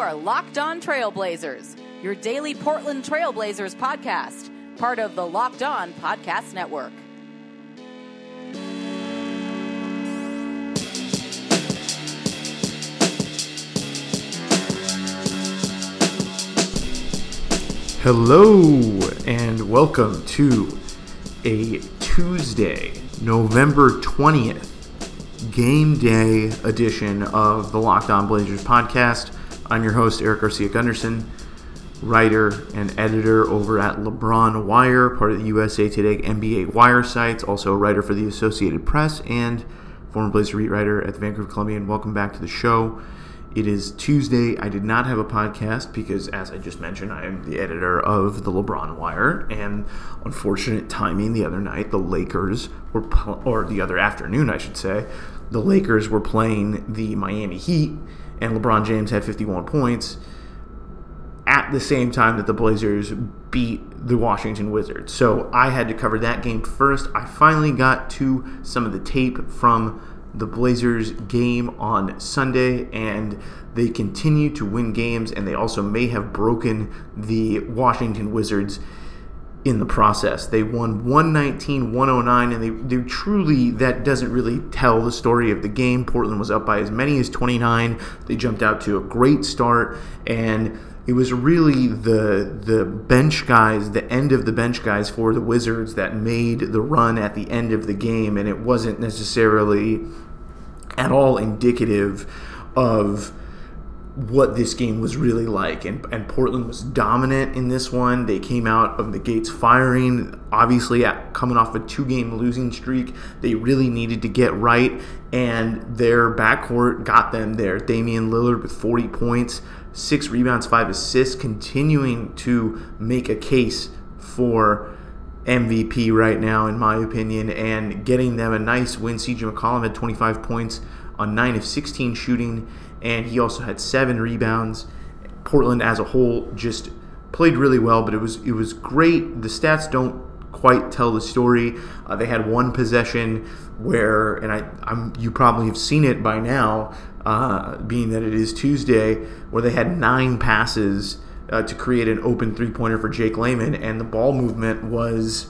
are Locked On Trailblazers, your daily Portland Trailblazers podcast, part of the Locked On Podcast Network. Hello and welcome to a Tuesday, November 20th, game day edition of the Locked On Blazers podcast. I'm your host, Erik Garcia Gundersen, writer and editor over at LeBron Wire, part of the USA Today NBA Wire sites, also a writer for the Associated Press and former Blazer beat writer at the Vancouver Columbian. Welcome back to the show. It is Tuesday. I did not have a podcast because, as I just mentioned, I am the editor of the LeBron Wire. And unfortunate timing the other night, the Lakers were, or the other afternoon, I should say, the Lakers were playing the Miami Heat, and LeBron James had 51 points at the same time that the Blazers beat the Washington Wizards. So I had to cover that game first. I finally got to some of the tape from the Blazers game on Sunday, and they continue to win games, and they also may have broken the Washington Wizards in the process. They won 119 109, and they, they truly, that doesn't really tell the story of the game. Portland was up by as many as 29. They jumped out to a great start, and it was really the the bench guys, the end of the bench guys for the Wizards that made the run at the end of the game, and it wasn't necessarily at all indicative of what this game was really like. And, and Portland was dominant in this one. They came out of the gates firing. Obviously, at, coming off a two game losing streak, they really needed to get right. And their backcourt got them there. Damian Lillard with 40 points, six rebounds, five assists, continuing to make a case for MVP right now, in my opinion, and getting them a nice win. CJ McCollum had 25 points on 9 of 16 shooting, and he also had seven rebounds. Portland as a whole just played really well, but it was it was great. The stats don't quite tell the story. Uh, they had one possession where, and I, I'm, you probably have seen it by now, uh, being that it is Tuesday, where they had nine passes uh, to create an open three pointer for Jake Layman, and the ball movement was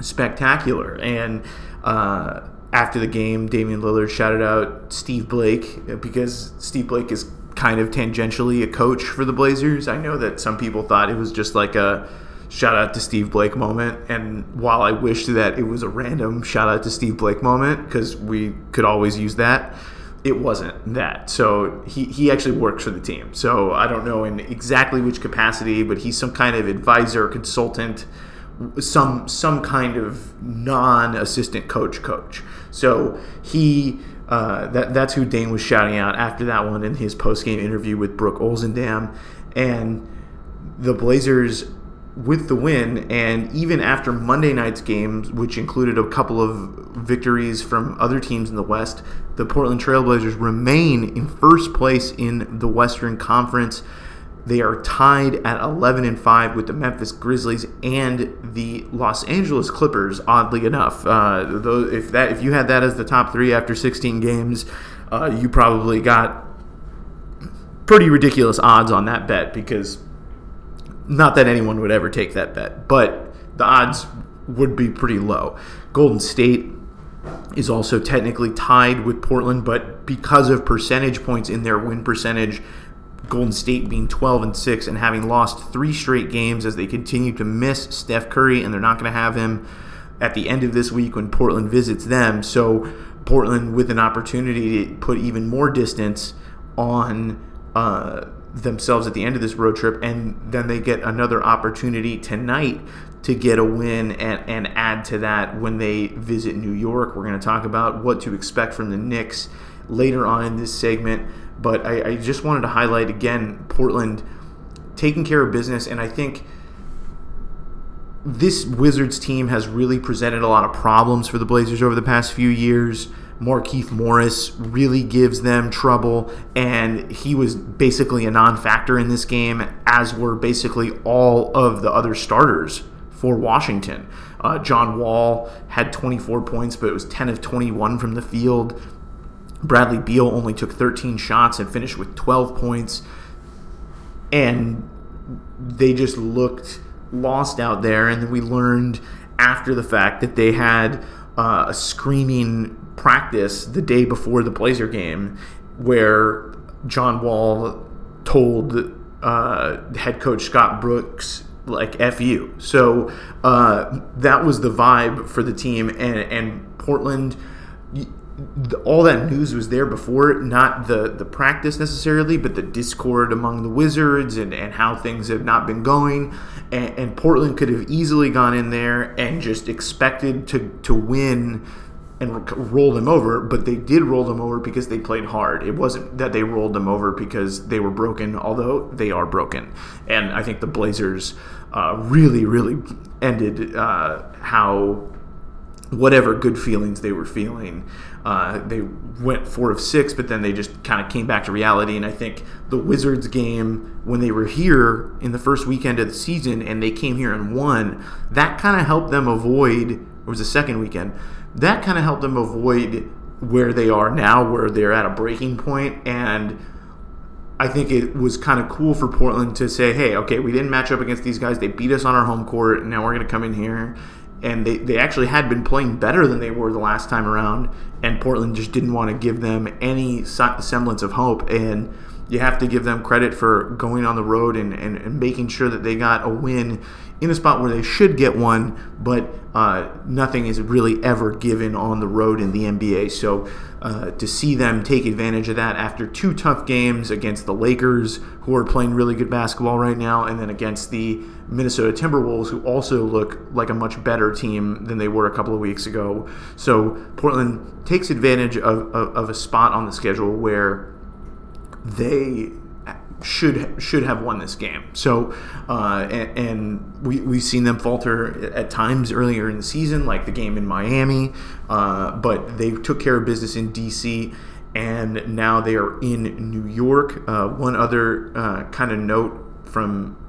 spectacular. And uh, after the game, Damian Lillard shouted out Steve Blake uh, because Steve Blake is kind of tangentially a coach for the Blazers. I know that some people thought it was just like a shout out to Steve Blake moment. And while I wish that it was a random shout out to Steve Blake moment, because we could always use that, it wasn't that. So he, he actually works for the team. So I don't know in exactly which capacity, but he's some kind of advisor, consultant, some some kind of non-assistant coach coach. So he uh, that that's who Dame was shouting out after that one in his post-game interview with Brooke Olzendam, and the Blazers with the win, and even after Monday night's games, which included a couple of victories from other teams in the West, the Portland Trailblazers remain in first place in the Western Conference. They are tied at 11 and 5 with the Memphis Grizzlies and the Los Angeles Clippers. Oddly enough, uh, though, if that if you had that as the top three after 16 games, uh, you probably got pretty ridiculous odds on that bet because not that anyone would ever take that bet, but the odds would be pretty low. Golden State is also technically tied with Portland, but because of percentage points in their win percentage, Golden State being 12 and 6 and having lost three straight games as they continue to miss Steph Curry, and they're not going to have him at the end of this week when Portland visits them. So, Portland with an opportunity to put even more distance on uh, themselves at the end of this road trip, and then they get another opportunity tonight to get a win and, and add to that when they visit New York. We're going to talk about what to expect from the Knicks later on in this segment. But I, I just wanted to highlight again Portland taking care of business, and I think this Wizards team has really presented a lot of problems for the Blazers over the past few years. Markieff Morris really gives them trouble, and he was basically a non factor in this game, as were basically all of the other starters for Washington. Uh, John Wall had 24 points, but it was 10 of 21 from the field. Bradley Beal only took 13 shots and finished with 12 points. and they just looked lost out there. And we learned after the fact that they had uh, a screaming practice the day before the Blazer game where John Wall told uh, head coach Scott Brooks like "f you." So uh, that was the vibe for the team, and and Portland. All that news was there before, not the, the practice necessarily, but the discord among the Wizards and, and how things have not been going. And, and Portland could have easily gone in there and just expected to, to win and roll them over, but they did roll them over because they played hard. It wasn't that they rolled them over because they were broken, although they are broken. And I think the Blazers uh, really, really ended uh, how whatever good feelings they were feeling. Uh, they went four of six, but then they just kind of came back to reality. And I think the Wizards game, when they were here in the first weekend of the season and they came here and won, that kind of helped them avoid, it was the second weekend, that kind of helped them avoid where they are now, where they're at a breaking point. And I think it was kind of cool for Portland to say, hey, okay, we didn't match up against these guys. They beat us on our home court. Now we're going to come in here. And they, they actually had been playing better than they were the last time around. And Portland just didn't want to give them any semblance of hope. And you have to give them credit for going on the road and, and, and making sure that they got a win in a spot where they should get one, but uh, nothing is really ever given on the road in the NBA. So uh, to see them take advantage of that after two tough games against the Lakers, who are playing really good basketball right now, and then against the Minnesota Timberwolves, who also look like a much better team than they were a couple of weeks ago. So Portland takes advantage of, of, of a spot on the schedule where they should should have won this game. So, uh, and, and, we we've seen them falter at times earlier in the season, like the game in Miami. Uh, but they took care of business in DC, and now they are in New York. Uh, one other uh, kind of note from.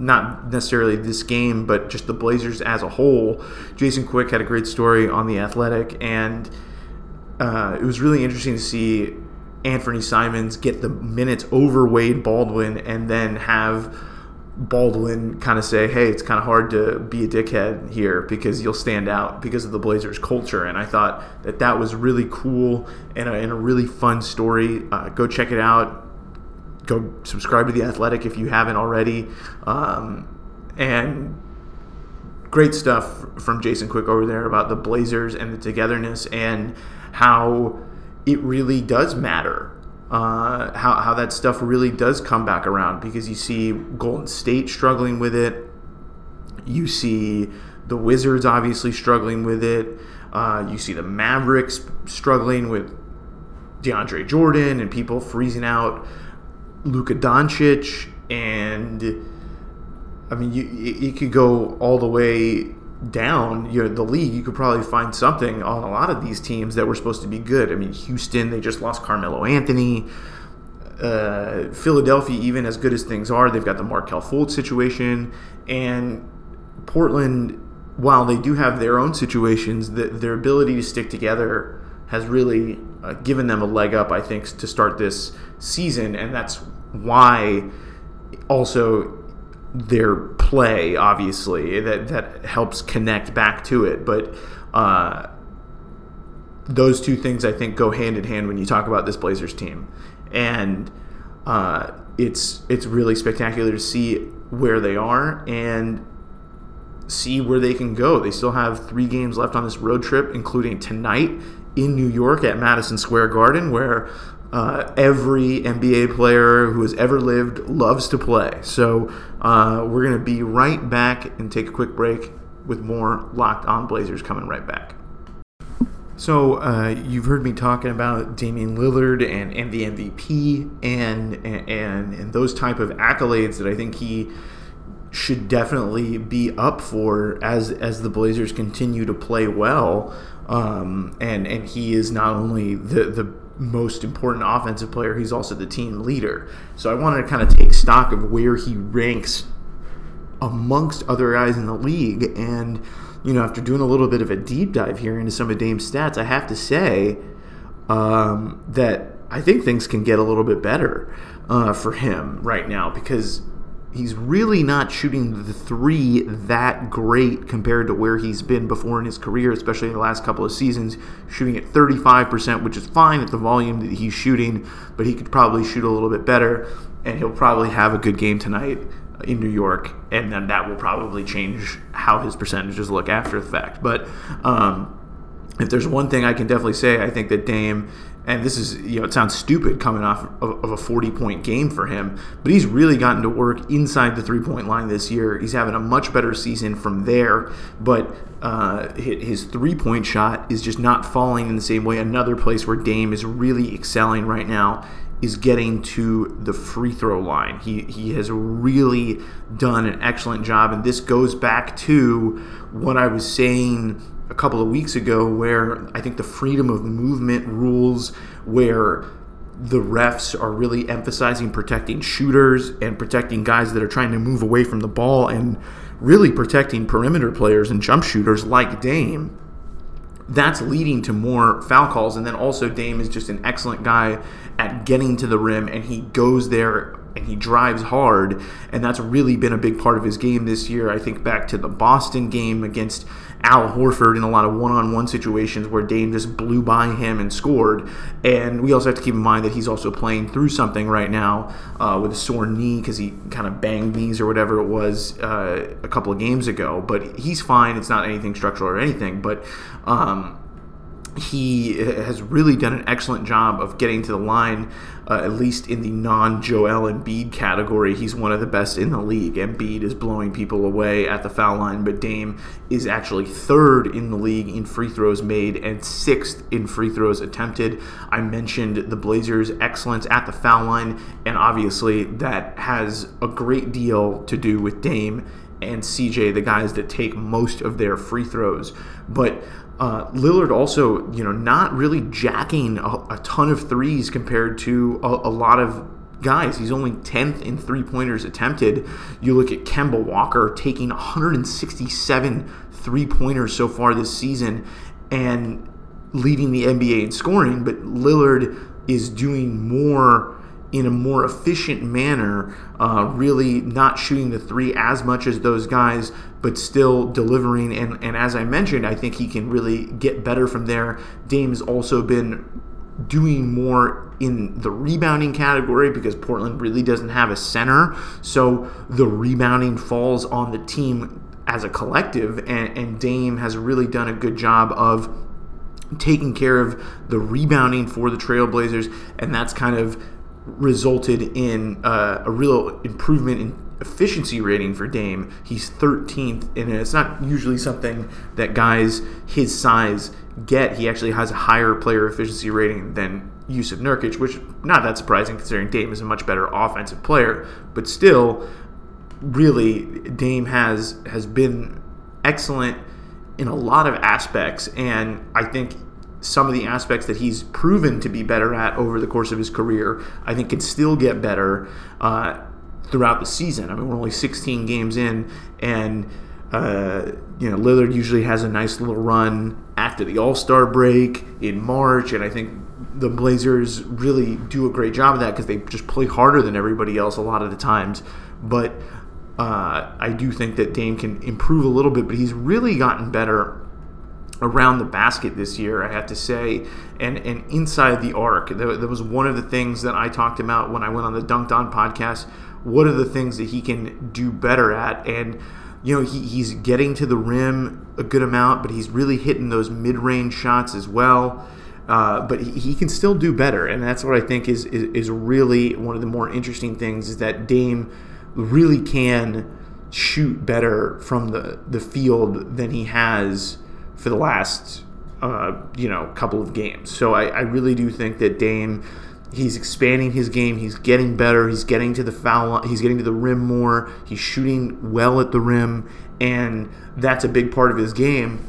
Not necessarily this game, but just the Blazers as a whole. Jason Quick had a great story on The Athletic, and uh, it was really interesting to see Anthony Simons get the minutes over Wade Baldwin and then have Baldwin kind of say, hey, it's kind of hard to be a dickhead here because you'll stand out because of the Blazers culture. And I thought that that was really cool and a, and a really fun story. Uh, go check it out. Go subscribe to The Athletic if you haven't already. Um, and great stuff from Jason Quick over there about the Blazers and the togetherness and how it really does matter uh, how, how that stuff really does come back around because you see Golden State struggling with it. You see the Wizards obviously struggling with it. Uh, you see the Mavericks struggling with DeAndre Jordan and people freezing out Luka Doncic. And I mean, you, you could go all the way down you know, the league, you could probably find something on a lot of these teams that were supposed to be good. I mean, Houston, they just lost Carmelo Anthony. Uh, Philadelphia, even as good as things are, they've got the Markelle Fultz situation. And Portland, while they do have their own situations, the, their ability to stick together has really uh, given them a leg up, I think, to start this season. And that's why also their play, obviously, that that helps connect back to it. But uh, those two things, I think, go hand in hand when you talk about this Blazers team, and uh, it's it's really spectacular to see where they are and see where they can go. They still have three games left on this road trip, including tonight in New York at Madison Square Garden, where uh, every NBA player who has ever lived loves to play. So uh, we're going to be right back and take a quick break with more Locked On Blazers coming right back. So uh, you've heard me talking about Damian Lillard and, and the MVP and, and and those type of accolades that I think he should definitely be up for as as the Blazers continue to play well. Um, and and he is not only the the most important offensive player, he's also the team leader. So I wanted to kind of take stock of where he ranks amongst other guys in the league. And, you know, after doing a little bit of a deep dive here into some of Dame's stats, I have to say um, that I think things can get a little bit better uh, for him right now because he's really not shooting the three that great compared to where he's been before in his career, especially in the last couple of seasons, shooting at 35%, which is fine at the volume that he's shooting, but he could probably shoot a little bit better, and he'll probably have a good game tonight in New York, and then that will probably change how his percentages look after the fact. But um, if there's one thing I can definitely say, I think that Dame and this is you know it sounds stupid coming off of, of, a 40 point game for him but he's really gotten to work inside the three point line this year. He's having a much better season from there but uh, his three point shot is just not falling in the same way. Another place where dame is really excelling right now is getting to the free throw line. He, he has really done an excellent job and this goes back to what i was saying a couple of weeks ago where I think the freedom of movement rules, where the refs are really emphasizing protecting shooters and protecting guys that are trying to move away from the ball and really protecting perimeter players and jump shooters like Dame. That's leading to more foul calls. And then also, Dame is just an excellent guy at getting to the rim and he goes there and he drives hard. And that's really been a big part of his game this year. I think back to the Boston game against Al Horford in a lot of one-on-one situations where Dame just blew by him and scored. And we also have to keep in mind that he's also playing through something right now uh, with a sore knee because he kind of banged knees or whatever it was uh, a couple of games ago. But he's fine. It's not anything structural or anything. But um, he has really done an excellent job of getting to the line, uh, at least in the non Joel Embiid category. He's one of the best in the league. And Embiid is blowing people away at the foul line, but Dame is actually third in the league in free throws made and sixth in free throws attempted. I mentioned the Blazers' excellence at the foul line, and obviously that has a great deal to do with Dame and CJ, the guys that take most of their free throws. But uh, Lillard also, you know, not really jacking a, a ton of threes compared to a, a, lot of guys. He's only 10th in three pointers attempted. You look at Kemba Walker taking 167 three pointers so far this season and leading the NBA in scoring, but Lillard is doing more in a more efficient manner, uh, really not shooting the three as much as those guys, but still delivering. And, and as I mentioned, I think he can really get better from there. Dame's also been doing more in the rebounding category because Portland really doesn't have a center. So the rebounding falls on the team as a collective, and, and Dame has really done a good job of taking care of the rebounding for the Trailblazers, and that's kind of resulted in uh, a real improvement in efficiency rating for Dame. He's 13th, and it's not usually something that guys his size get. He actually has a higher player efficiency rating than Jusuf Nurkic, which not that surprising considering Dame is a much better offensive player, but still, really, Dame has has been excellent in a lot of aspects, and I think some of the aspects that he's proven to be better at over the course of his career, I think can still get better uh, throughout the season. I mean, we're only 16 games in, and uh, you know Lillard usually has a nice little run after the All Star break in March, and I think the Blazers really do a great job of that because they just play harder than everybody else a lot of the times. But uh, I do think that Dame can improve a little bit, but he's really gotten better around the basket this year, I have to say, and and inside the arc. That, that, was one of the things that I talked about when I went on the Dunked On podcast. What are the things that he can do better at? And you know, he, he's getting to the rim a good amount, but he's really hitting those mid-range shots as well. Uh, but he, he, can still do better, and that's what I think is, is is really one of the more interesting things is that Dame really can shoot better from the the field than he has for the last uh, you know couple of games. So I, I really do think that Dame he's expanding his game. He's getting better. He's getting to the foul. Line. He's getting to the rim more. He's shooting well at the rim, and that's a big part of his game.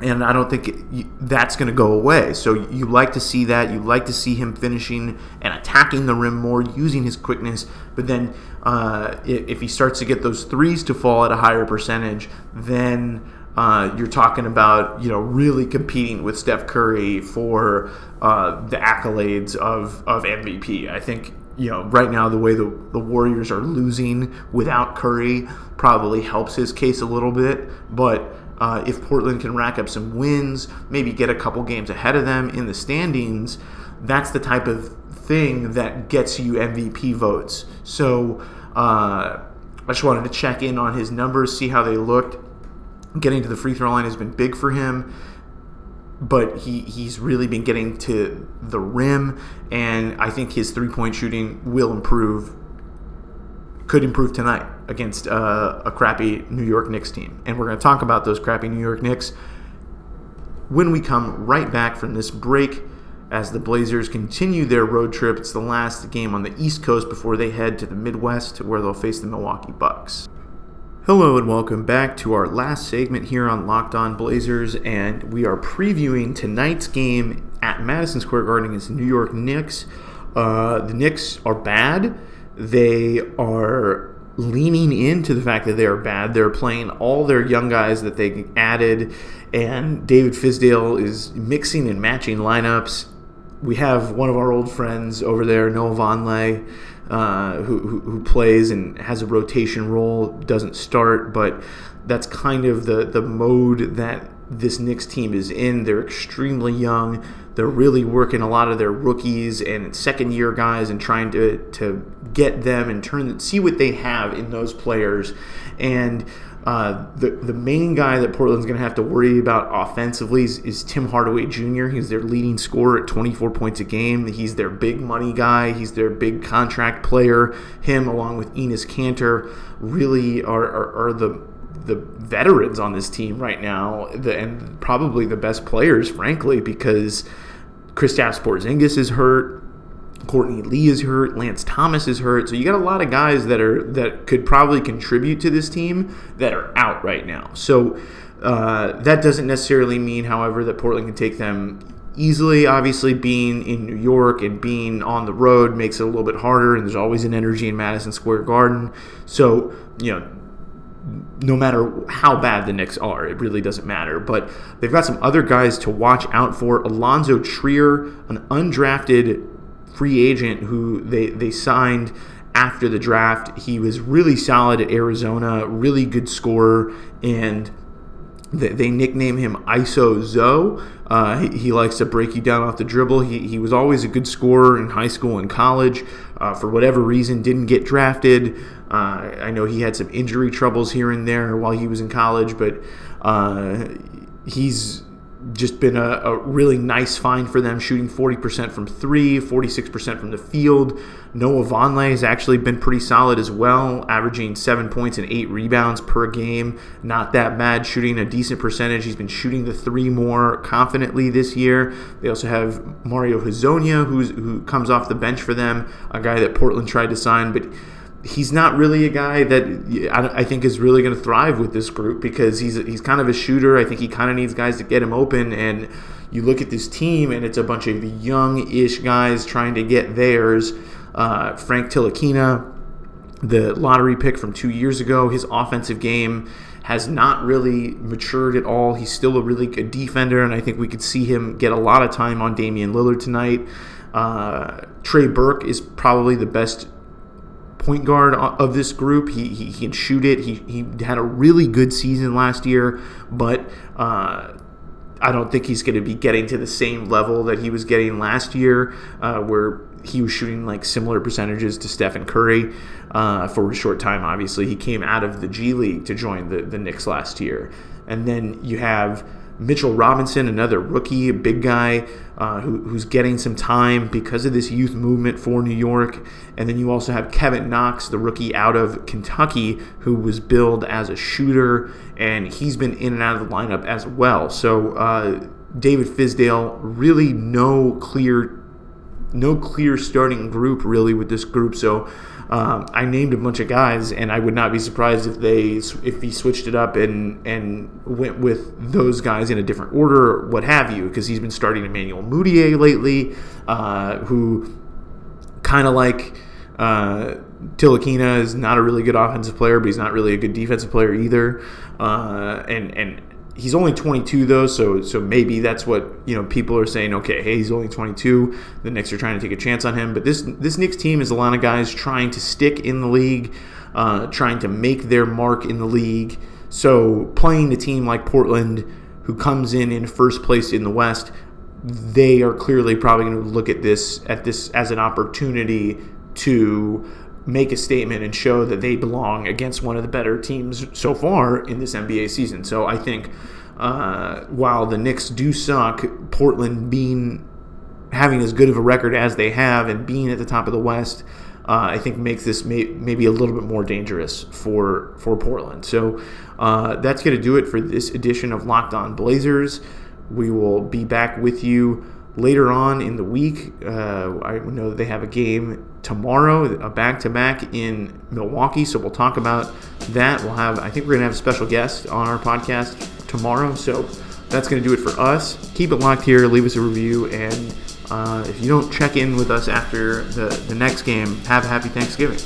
And I don't think it, that's going to go away. So you like to see that. You like to see him finishing and attacking the rim more, using his quickness. But then uh, if he starts to get those threes to fall at a higher percentage, then uh, you're talking about you know really competing with Steph Curry for uh, the accolades of of MVP. I think you know right now the way the, the Warriors are losing without Curry probably helps his case a little bit, but. Uh, if Portland can rack up some wins, maybe get a couple games ahead of them in the standings, that's the type of thing that gets you MVP votes. So uh, I just wanted to check in on his numbers, see how they looked. Getting to the free throw line has been big for him, but he, he's really been getting to the rim, and I think his three point shooting will improve, could improve tonight against uh, a crappy New York Knicks team. And we're going to talk about those crappy New York Knicks when we come right back from this break as the Blazers continue their road trip. It's the last game on the East Coast before they head to the Midwest where they'll face the Milwaukee Bucks. Hello and welcome back to our last segment here on Locked On Blazers, and we are previewing tonight's game at Madison Square Garden against the New York Knicks. Uh, the Knicks are bad. They are leaning into the fact that they are bad. They're playing all their young guys that they added, and David Fizdale is mixing and matching lineups. We have one of our old friends over there, Noah Vonleh uh, who, who, who plays and has a rotation role, doesn't start, but that's kind of the, the mode that this Knicks team is in. They're extremely young. They're really working a lot of their rookies and second year guys and trying to, to get them and turn see what they have in those players. And uh, the the main guy that Portland's going to have to worry about offensively is, is, Tim Hardaway Jr. He's their leading scorer at 24 points a game. He's their big money guy. He's their big contract player. Him, along with Enes Kanter, really are, are, are the the veterans on this team right now, the, and probably the best players, frankly, because Kristaps Porzingis is hurt. Courtney Lee is hurt. Lance Thomas is hurt. So you got a lot of guys that are that could probably contribute to this team that are out right now. So uh, that doesn't necessarily mean, however, that Portland can take them easily. Obviously, being in New York and being on the road makes it a little bit harder, and there's always an energy in Madison Square Garden. So you know no matter how bad the Knicks are, it really doesn't matter. But they've got some other guys to watch out for. Alonzo Trier, an undrafted free agent who they, they signed after the draft. He was really solid at Arizona, really good scorer, and they, they nickname him Iso Zo. Uh, he, he, likes to break you down off the dribble. He, he was always a good scorer in high school and college. Uh, for whatever reason, didn't get drafted. Uh, I know he had some injury troubles here and there while he was in college, but uh, he's just been a, a, really nice find for them, shooting 40% from three, 46% from the field. Noah Vonleh has actually been pretty solid as well, averaging seven points and eight rebounds per game. Not that bad, shooting a decent percentage. He's been shooting the three more confidently this year. They also have Mario Hezonja, who's, who comes off the bench for them, a guy that Portland tried to sign, but he's not really a guy that I, think is really going to thrive with this group because he's he's kind of a shooter. I think he kind of needs guys to get him open. And you look at this team, and it's a bunch of young-ish guys trying to get theirs. Uh, Frank Ntilikina, the lottery pick from two years ago, his offensive game has not really matured at all. He's still a really good defender, and I think we could see him get a lot of time on Damian Lillard tonight. Uh, Trey Burke is probably the best point guard of this group. He, he, he, can shoot it. He, he had a really good season last year, but uh, I don't think he's going to be getting to the same level that he was getting last year, uh, where he was shooting like similar percentages to Stephen Curry uh, for a short time. Obviously, he came out of the G League to join the, the Knicks last year. And then you have Mitchell Robinson, another rookie, big guy uh, who, who's getting some time because of this youth movement for New York. And then you also have Kevin Knox, the rookie out of Kentucky, who was billed as a shooter, and he's been in and out of the lineup as well. So uh, David Fizdale, really no clear, no clear starting group really with this group. So um, I named a bunch of guys, and I would not be surprised if they if he switched it up and and went with those guys in a different order, what have you, because he's been starting Emmanuel Mudiay lately, uh, who kind of like. Uh, Ntilikina is not a really good offensive player, but he's not really a good defensive player either. Uh, and and he's only 22 though, so so maybe that's what you know people are saying. Okay, hey, he's only 22. The Knicks are trying to take a chance on him, but this this Knicks team is a lot of guys trying to stick in the league, uh, trying to make their mark in the league. So playing a team like Portland, who comes in in first place in the West, they are clearly probably going to look at this at this as an opportunity to make a statement and show that they belong against one of the better teams so far in this NBA season. So I think uh, while the Knicks do suck, Portland being having as good of a record as they have and being at the top of the West, uh, I think makes this may, maybe a little bit more dangerous for for Portland. So uh, that's going to do it for this edition of Locked On Blazers. We will be back with you later on in the week. Uh, I know they have a game tomorrow, a back to back in Milwaukee. So we'll talk about that. We'll have, I think we're going to have a special guest on our podcast tomorrow. So that's going to do it for us. Keep it locked here. Leave us a review. And uh, if you don't check in with us after the, the next game, have a happy Thanksgiving.